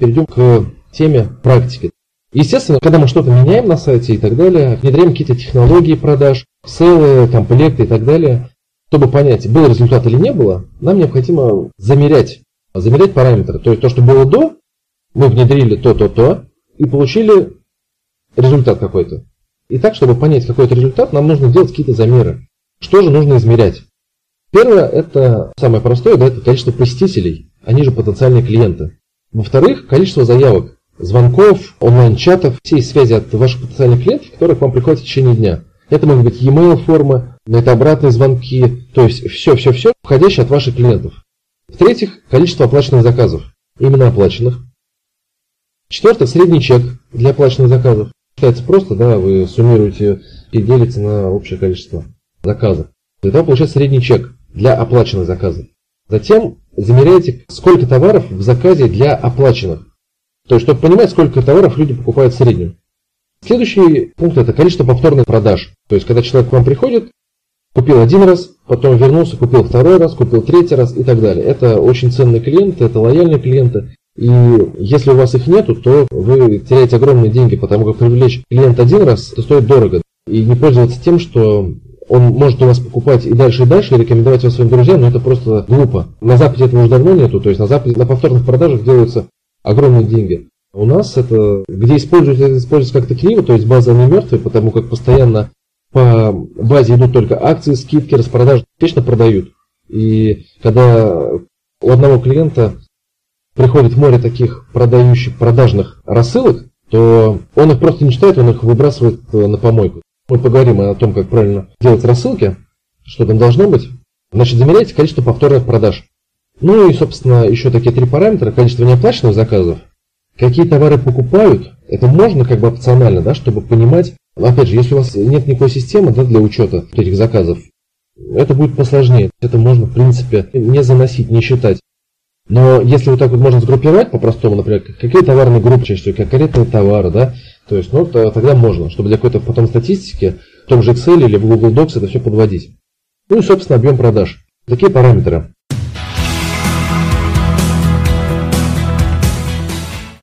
перейдем к теме практики. Естественно, когда мы что-то меняем на сайте и так далее, внедряем какие-то технологии продаж, селы, комплекты и так далее, чтобы понять, был результат или не было, нам необходимо замерять, замерять параметры. То есть то, что было до, мы внедрили то, то, то, и получили результат какой-то. И так, чтобы понять какой-то результат, нам нужно делать какие-то замеры. Что же нужно измерять? Первое, это самое простое, да, это количество посетителей, они же потенциальные клиенты. Во-вторых, количество заявок, звонков, онлайн-чатов, всей связи от ваших потенциальных клиентов, которые к вам приходят в течение дня. Это могут быть e-mail формы, это обратные звонки, то есть все-все-все, входящее от ваших клиентов. В-третьих, количество оплаченных заказов, именно оплаченных. Четвертое, средний чек для оплаченных заказов. Считается просто, да, вы суммируете и делите на общее количество заказов. Тогда получается средний чек для оплаченных заказов. Затем замеряете, сколько товаров в заказе для оплаченных. То есть, чтобы понимать, сколько товаров люди покупают в среднем. Следующий пункт – это количество повторных продаж. То есть, когда человек к вам приходит, купил один раз, потом вернулся, купил второй раз, купил третий раз и так далее. Это очень ценные клиенты, это лояльные клиенты. И если у вас их нету, то вы теряете огромные деньги, потому как привлечь клиента один раз, это стоит дорого. И не пользоваться тем, что он может у вас покупать и дальше, и дальше, и рекомендовать вас своим друзьям, но это просто глупо. На Западе этого уже давно нету, то есть на Западе на повторных продажах делаются огромные деньги. У нас это, где используется, это используется как-то криво, то есть база не мертвая, потому как постоянно по базе идут только акции, скидки, распродажи, точно продают. И когда у одного клиента приходит море таких продающих, продажных рассылок, то он их просто не читает, он их выбрасывает на помойку. Мы поговорим о том, как правильно делать рассылки, что там должно быть. Значит, замеряйте количество повторных продаж. Ну и, собственно, еще такие три параметра. Количество неоплаченных заказов. Какие товары покупают, это можно как бы опционально, да, чтобы понимать. Опять же, если у вас нет никакой системы да, для учета этих заказов, это будет посложнее. Это можно, в принципе, не заносить, не считать. Но если вот так вот можно сгруппировать по-простому, например, какие товарные группы чаще всего, конкретные товары, да, то есть, ну, тогда можно, чтобы для какой-то потом статистики, в том же Excel или в Google Docs это все подводить. Ну и, собственно, объем продаж. Такие параметры.